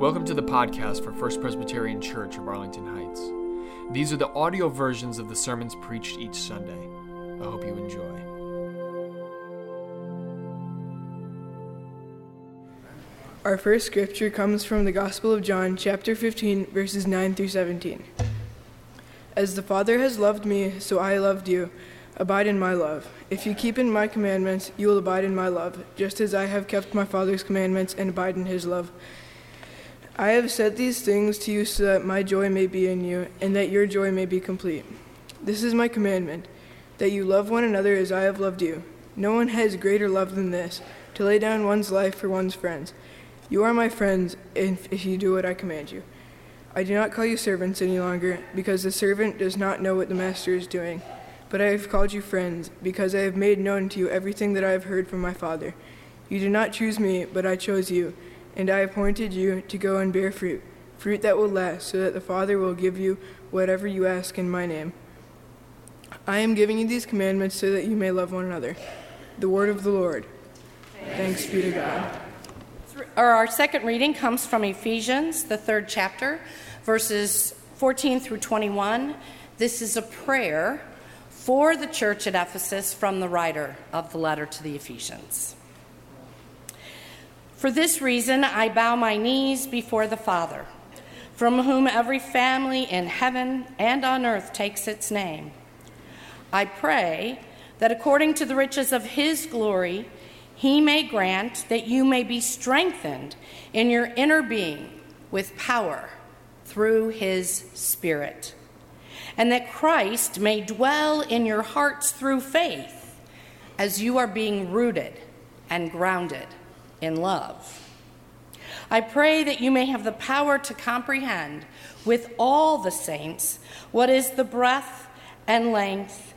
Welcome to the podcast for First Presbyterian Church of Arlington Heights. These are the audio versions of the sermons preached each Sunday. I hope you enjoy. Our first scripture comes from the Gospel of John, chapter 15, verses 9 through 17. As the Father has loved me, so I loved you. Abide in my love. If you keep in my commandments, you will abide in my love, just as I have kept my Father's commandments and abide in his love. I have said these things to you so that my joy may be in you, and that your joy may be complete. This is my commandment, that you love one another as I have loved you. No one has greater love than this, to lay down one's life for one's friends. You are my friends if, if you do what I command you. I do not call you servants any longer, because the servant does not know what the master is doing. But I have called you friends, because I have made known to you everything that I have heard from my Father. You did not choose me, but I chose you and I appointed you to go and bear fruit, fruit that will last, so that the Father will give you whatever you ask in my name. I am giving you these commandments so that you may love one another. The word of the Lord. Thanks, be to God. Our second reading comes from Ephesians, the third chapter, verses 14 through 21. This is a prayer for the church at Ephesus from the writer of the letter to the Ephesians. For this reason, I bow my knees before the Father, from whom every family in heaven and on earth takes its name. I pray that according to the riches of his glory, he may grant that you may be strengthened in your inner being with power through his Spirit, and that Christ may dwell in your hearts through faith as you are being rooted and grounded in love. I pray that you may have the power to comprehend with all the saints what is the breadth and length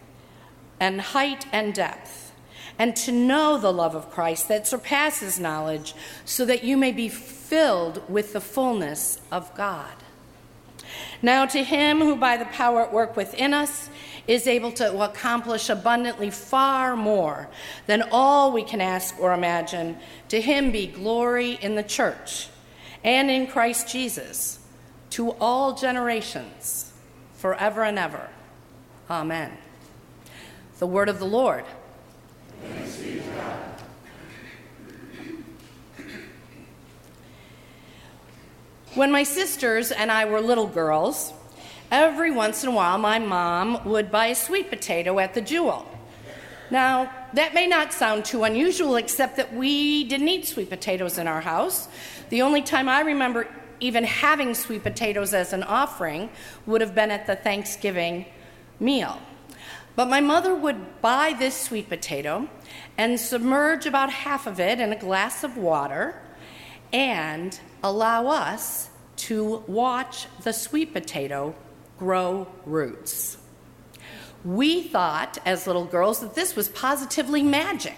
and height and depth, and to know the love of Christ that surpasses knowledge, so that you may be filled with the fullness of God. Now, to him who by the power at work within us is able to accomplish abundantly far more than all we can ask or imagine. To him be glory in the church and in Christ Jesus to all generations, forever and ever. Amen. The word of the Lord. When my sisters and I were little girls, Every once in a while, my mom would buy a sweet potato at the Jewel. Now, that may not sound too unusual, except that we didn't eat sweet potatoes in our house. The only time I remember even having sweet potatoes as an offering would have been at the Thanksgiving meal. But my mother would buy this sweet potato and submerge about half of it in a glass of water and allow us to watch the sweet potato grow roots. We thought as little girls that this was positively magic.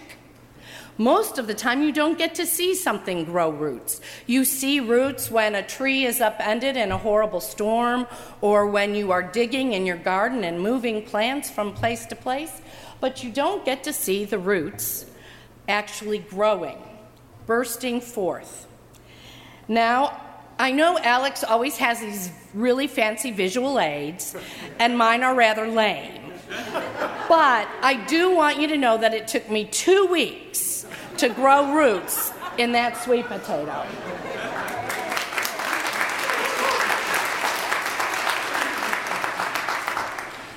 Most of the time, you don't get to see something grow roots. You see roots when a tree is upended in a horrible storm, or when you are digging in your garden and moving plants from place to place, but you don't get to see the roots actually growing, bursting forth. Now, I know Alex always has these really fancy visual aids, and mine are rather lame. But I do want you to know that it took me two weeks to grow roots in that sweet potato.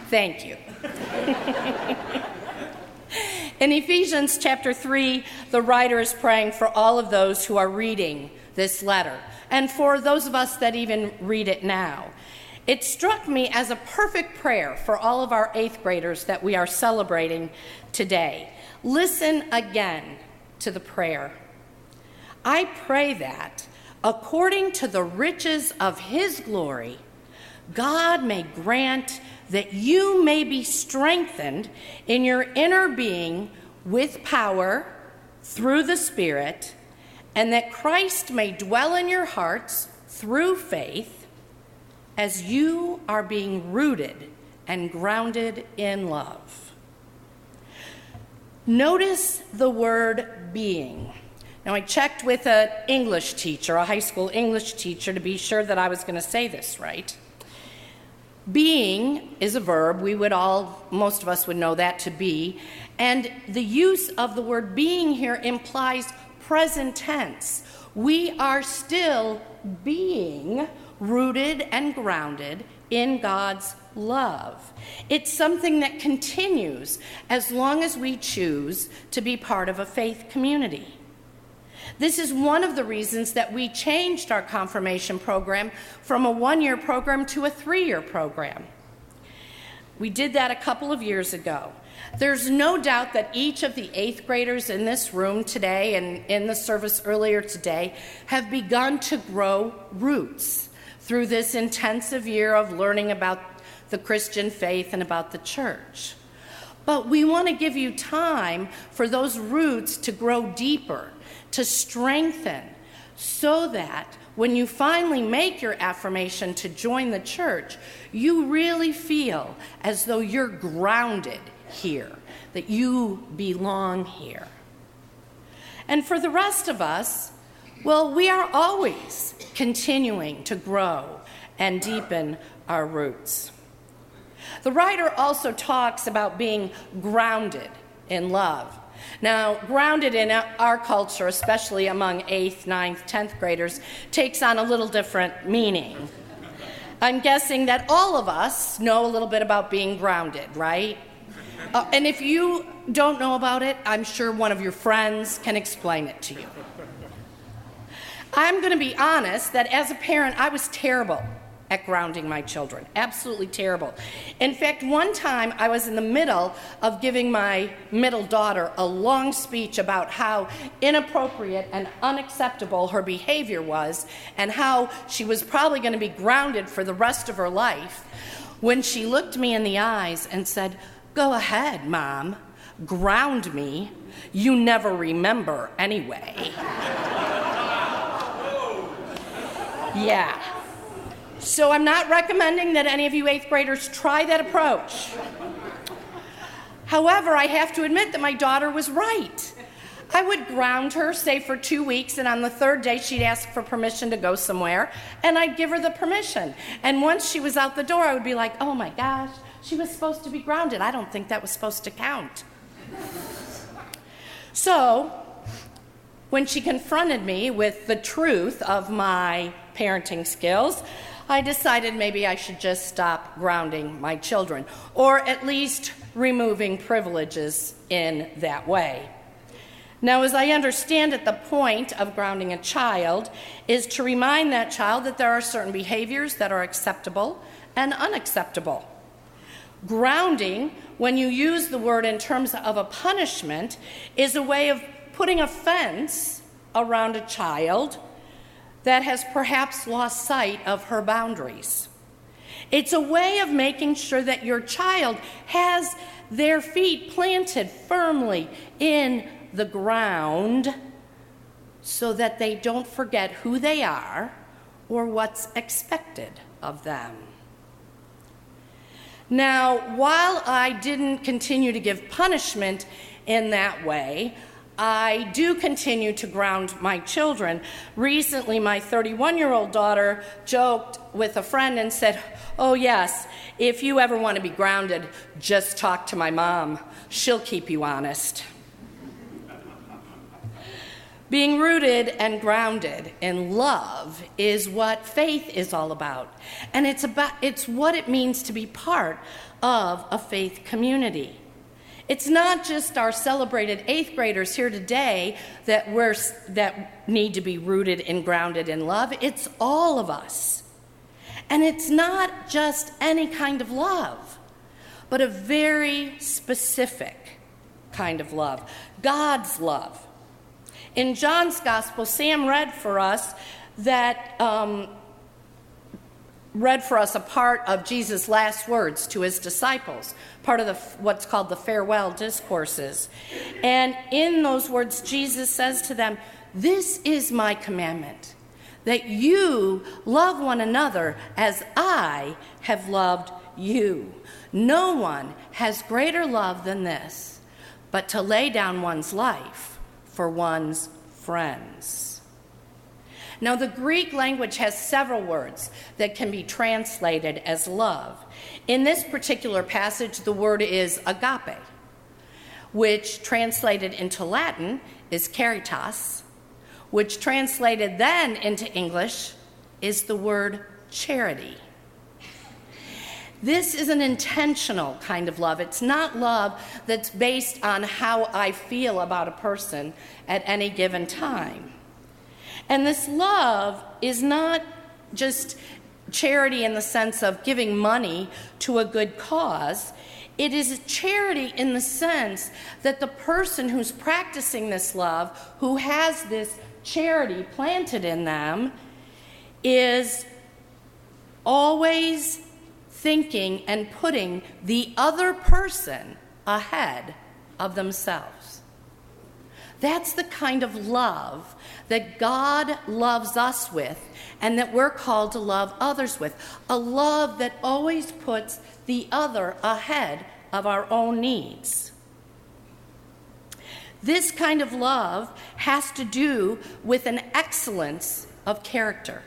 Thank you. in Ephesians chapter 3, the writer is praying for all of those who are reading this letter and for those of us that even read it now. It struck me as a perfect prayer for all of our eighth graders that we are celebrating today. Listen again to the prayer. I pray that, according to the riches of His glory, God may grant that you may be strengthened in your inner being with power through the Spirit and that Christ may dwell in your hearts through faith as you are being rooted and grounded in love. Notice the word being. Now, I checked with an English teacher, a high school English teacher, to be sure that I was going to say this right. Being is a verb. We would all, most of us would know that to be. And the use of the word being here implies present tense. We are still being rooted and grounded in God's love. It's something that continues as long as we choose to be part of a faith community. This is one of the reasons that we changed our confirmation program from a one year program to a three year program. We did that a couple of years ago. There's no doubt that each of the eighth graders in this room today and in the service earlier today have begun to grow roots through this intensive year of learning about the Christian faith and about the church. But we want to give you time for those roots to grow deeper to strengthen so that when you finally make your affirmation to join the church, you really feel as though you're grounded here, that you belong here. And for the rest of us, well, we are always continuing to grow and deepen our roots. The writer also talks about being grounded in love. Now, grounded in our culture, especially among 8th, 9th, 10th graders, takes on a little different meaning. I'm guessing that all of us know a little bit about being grounded, right? Uh, and if you don't know about it, I'm sure one of your friends can explain it to you. I'm going to be honest that as a parent, I was terrible at grounding my children. Absolutely terrible. In fact, one time I was in the middle of giving my middle daughter a long speech about how inappropriate and unacceptable her behavior was and how she was probably going to be grounded for the rest of her life when she looked me in the eyes and said, Go ahead, Mom, ground me. You never remember anyway. yeah. So I'm not recommending that any of you eighth graders try that approach. However, I have to admit that my daughter was right. I would ground her, say for two weeks, and on the third day she'd ask for permission to go somewhere, and I'd give her the permission. And once she was out the door, I would be like, oh my gosh, she was supposed to be grounded. I don't think that was supposed to count. so, when she confronted me with the truth of my parenting skills, I decided maybe I should just stop grounding my children, or at least removing privileges in that way. Now, as I understand it, the point of grounding a child is to remind that child that there are certain behaviors that are acceptable and unacceptable. Grounding, when you use the word in terms of a punishment, is a way of putting a fence around a child that has perhaps lost sight of her boundaries. It's a way of making sure that your child has their feet planted firmly in the ground so that they don't forget who they are or what's expected of them. Now, while I didn't continue to give punishment in that way, I do continue to ground my children. Recently, my 31 year old daughter joked with a friend and said, Oh, yes, if you ever want to be grounded, just talk to my mom. She'll keep you honest. Being rooted and grounded in love is what faith is all about. And it's, about, it's what it means to be part of a faith community. It's not just our celebrated eighth graders here today that, we're, that need to be rooted and grounded in love, it's all of us. And it's not just any kind of love, but a very specific kind of love God's love. In John's gospel, Sam read for us that um, read for us a part of Jesus' last words to his disciples, part of the, what's called the farewell discourses. And in those words, Jesus says to them, This is my commandment, that you love one another as I have loved you. No one has greater love than this, but to lay down one's life for one's friends. Now, the Greek language has several words that can be translated as love. In this particular passage, the word is agape, which translated into Latin is caritas, which translated then into English is the word charity. This is an intentional kind of love. It's not love that's based on how I feel about a person at any given time. And this love is not just charity in the sense of giving money to a good cause. It is charity in the sense that the person who's practicing this love, who has this charity planted in them, is always thinking and putting the other person ahead of themselves. That's the kind of love that God loves us with and that we're called to love others with. A love that always puts the other ahead of our own needs. This kind of love has to do with an excellence of character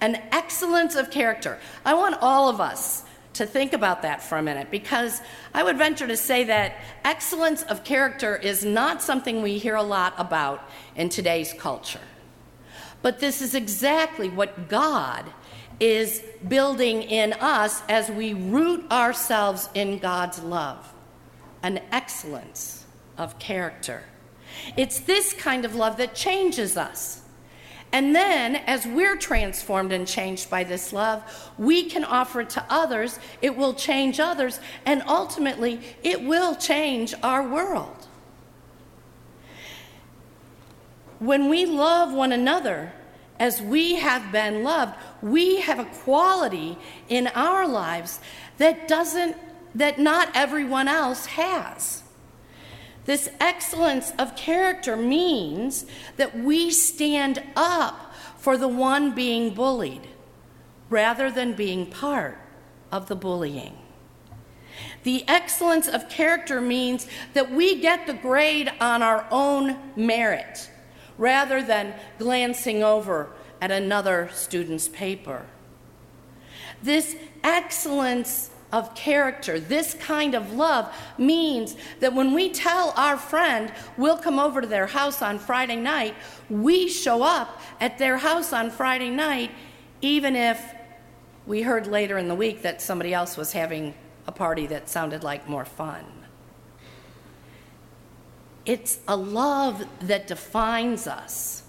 an excellence of character. I want all of us to think about that for a minute because I would venture to say that excellence of character is not something we hear a lot about in today's culture. But this is exactly what God is building in us as we root ourselves in God's love an excellence of character. It's this kind of love that changes us. And then, as we're transformed and changed by this love, we can offer it to others. It will change others, and ultimately, it will change our world. When we love one another as we have been loved, we have a quality in our lives that doesn't that not everyone else has. This excellence of character means that we stand up for the one being bullied rather than being part of the bullying. The excellence of character means that we get the grade on our own merit rather than glancing over at another student's paper. This excellence of character, this kind of love means that when we tell our friend we'll come over to their house on Friday night, we show up at their house on Friday night, even if we heard later in the week that somebody else was having a party that sounded like more fun. It's a love that defines us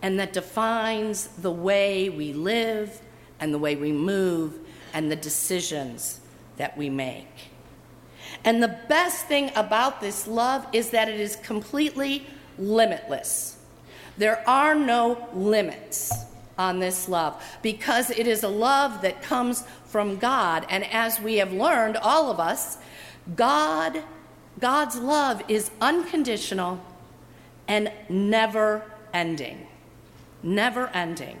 and that defines the way we live and the way we move and the decisions that we make. And the best thing about this love is that it is completely limitless. There are no limits on this love because it is a love that comes from God. And as we have learned, all of us, God, God's love is unconditional and never ending. Never ending.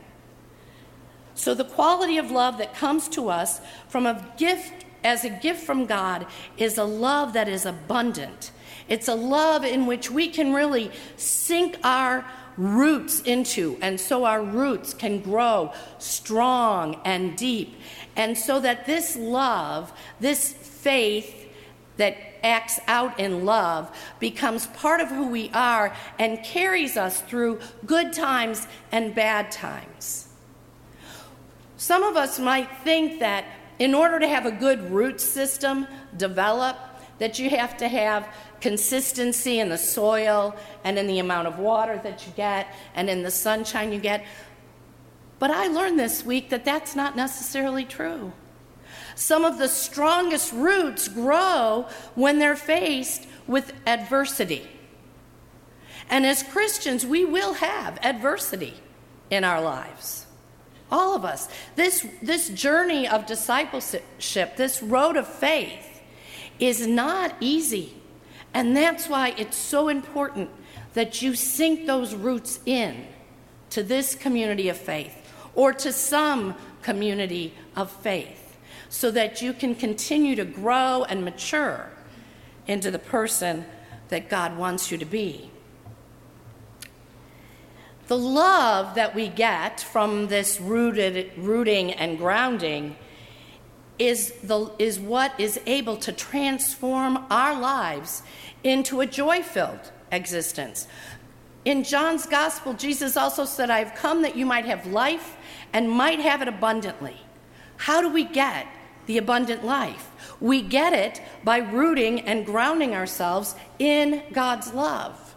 So, the quality of love that comes to us from a gift as a gift from God is a love that is abundant. It's a love in which we can really sink our roots into, and so our roots can grow strong and deep. And so that this love, this faith that acts out in love, becomes part of who we are and carries us through good times and bad times. Some of us might think that in order to have a good root system develop, that you have to have consistency in the soil and in the amount of water that you get and in the sunshine you get. But I learned this week that that's not necessarily true. Some of the strongest roots grow when they're faced with adversity. And as Christians, we will have adversity in our lives. All of us. This, this journey of discipleship, this road of faith, is not easy. And that's why it's so important that you sink those roots in to this community of faith or to some community of faith so that you can continue to grow and mature into the person that God wants you to be. The love that we get from this rooted, rooting and grounding is, the, is what is able to transform our lives into a joy filled existence. In John's gospel, Jesus also said, I've come that you might have life and might have it abundantly. How do we get the abundant life? We get it by rooting and grounding ourselves in God's love.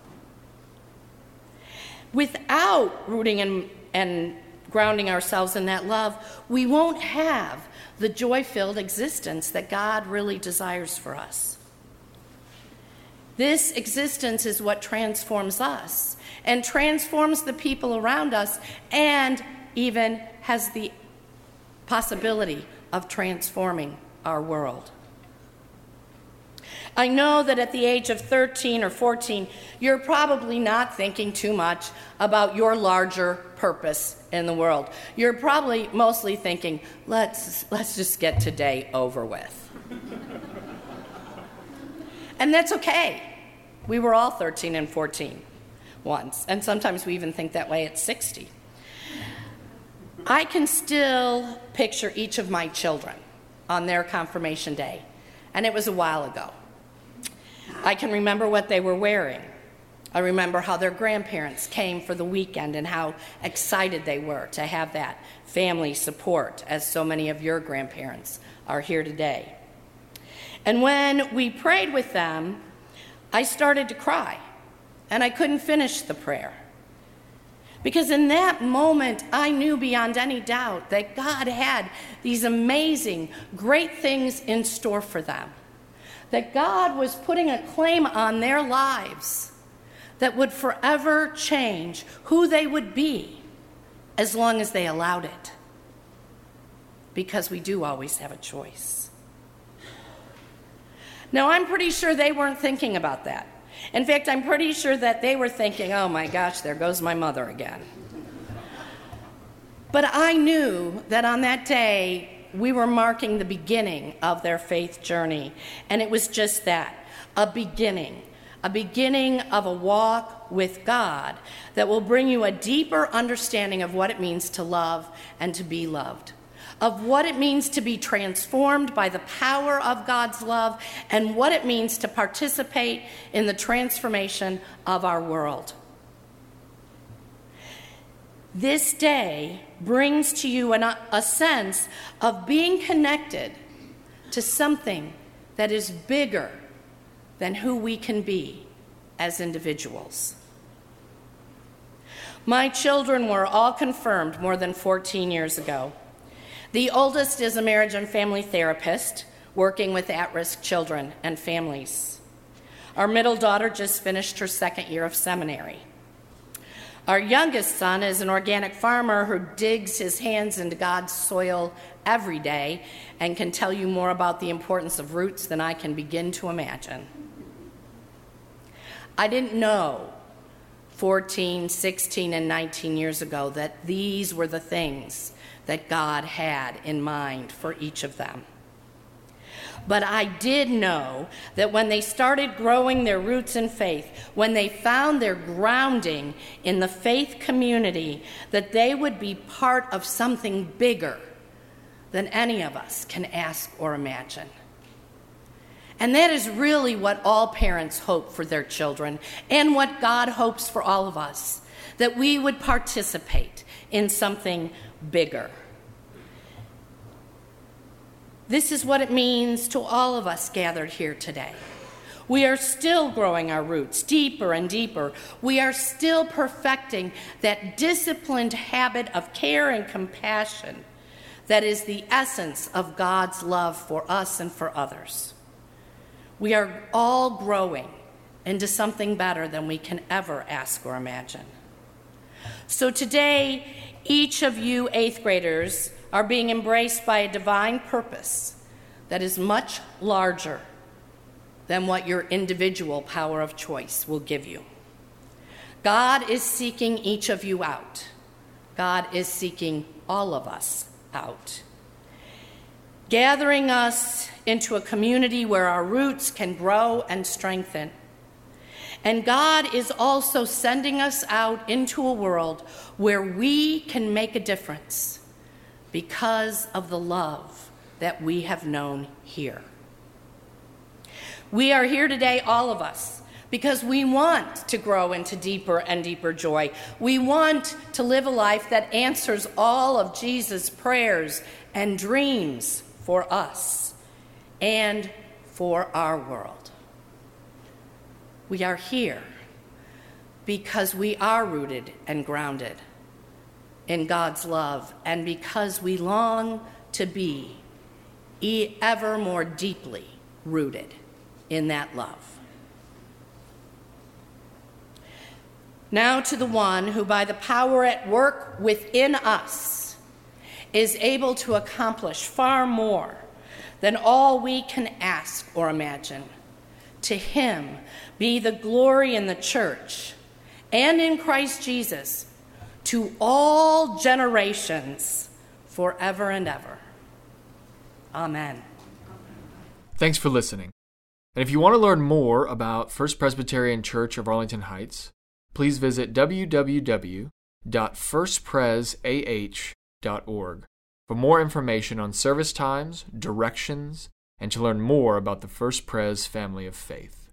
Without rooting and, and grounding ourselves in that love, we won't have the joy filled existence that God really desires for us. This existence is what transforms us and transforms the people around us and even has the possibility of transforming our world. I know that at the age of 13 or 14, you're probably not thinking too much about your larger purpose in the world. You're probably mostly thinking, let's, let's just get today over with. and that's okay. We were all 13 and 14 once, and sometimes we even think that way at 60. I can still picture each of my children on their confirmation day, and it was a while ago. I can remember what they were wearing. I remember how their grandparents came for the weekend and how excited they were to have that family support, as so many of your grandparents are here today. And when we prayed with them, I started to cry, and I couldn't finish the prayer. Because in that moment, I knew beyond any doubt that God had these amazing, great things in store for them that God was putting a claim on their lives that would forever change who they would be as long as they allowed it. Because we do always have a choice. Now, I'm pretty sure they weren't thinking about that. In fact, I'm pretty sure that they were thinking, oh my gosh, there goes my mother again. But I knew that on that day, we were marking the beginning of their faith journey. And it was just that a beginning, a beginning of a walk with God that will bring you a deeper understanding of what it means to love and to be loved, of what it means to be transformed by the power of God's love, and what it means to participate in the transformation of our world. This day brings to you an, a sense of being connected to something that is bigger than who we can be as individuals. My children were all confirmed more than 14 years ago. The oldest is a marriage and family therapist working with at risk children and families. Our middle daughter just finished her second year of seminary. Our youngest son is an organic farmer who digs his hands into God's soil every day and can tell you more about the importance of roots than I can begin to imagine. I didn't know 14, 16, and 19 years ago that these were the things that God had in mind for each of them. But I did know that when they started growing their roots in faith, when they found their grounding in the faith community, that they would be part of something bigger than any of us can ask or imagine. And that is really what all parents hope for their children and what God hopes for all of us that we would participate in something bigger. This is what it means to all of us gathered here today. We are still growing our roots deeper and deeper. We are still perfecting that disciplined habit of care and compassion that is the essence of God's love for us and for others. We are all growing into something better than we can ever ask or imagine. So today, each of you eighth graders are being embraced by a divine purpose that is much larger than what your individual power of choice will give you. God is seeking each of you out. God is seeking all of us out. Gathering us into a community where our roots can grow and strengthen. And God is also sending us out into a world where we can make a difference because of the love that we have known here. We are here today, all of us, because we want to grow into deeper and deeper joy. We want to live a life that answers all of Jesus' prayers and dreams for us and for our world. We are here because we are rooted and grounded in God's love and because we long to be ever more deeply rooted in that love. Now to the one who, by the power at work within us, is able to accomplish far more than all we can ask or imagine. To him be the glory in the church and in Christ Jesus to all generations forever and ever. Amen. Thanks for listening. And if you want to learn more about First Presbyterian Church of Arlington Heights, please visit www.firstpresah.org for more information on service times, directions, and to learn more about the First Pres family of faith.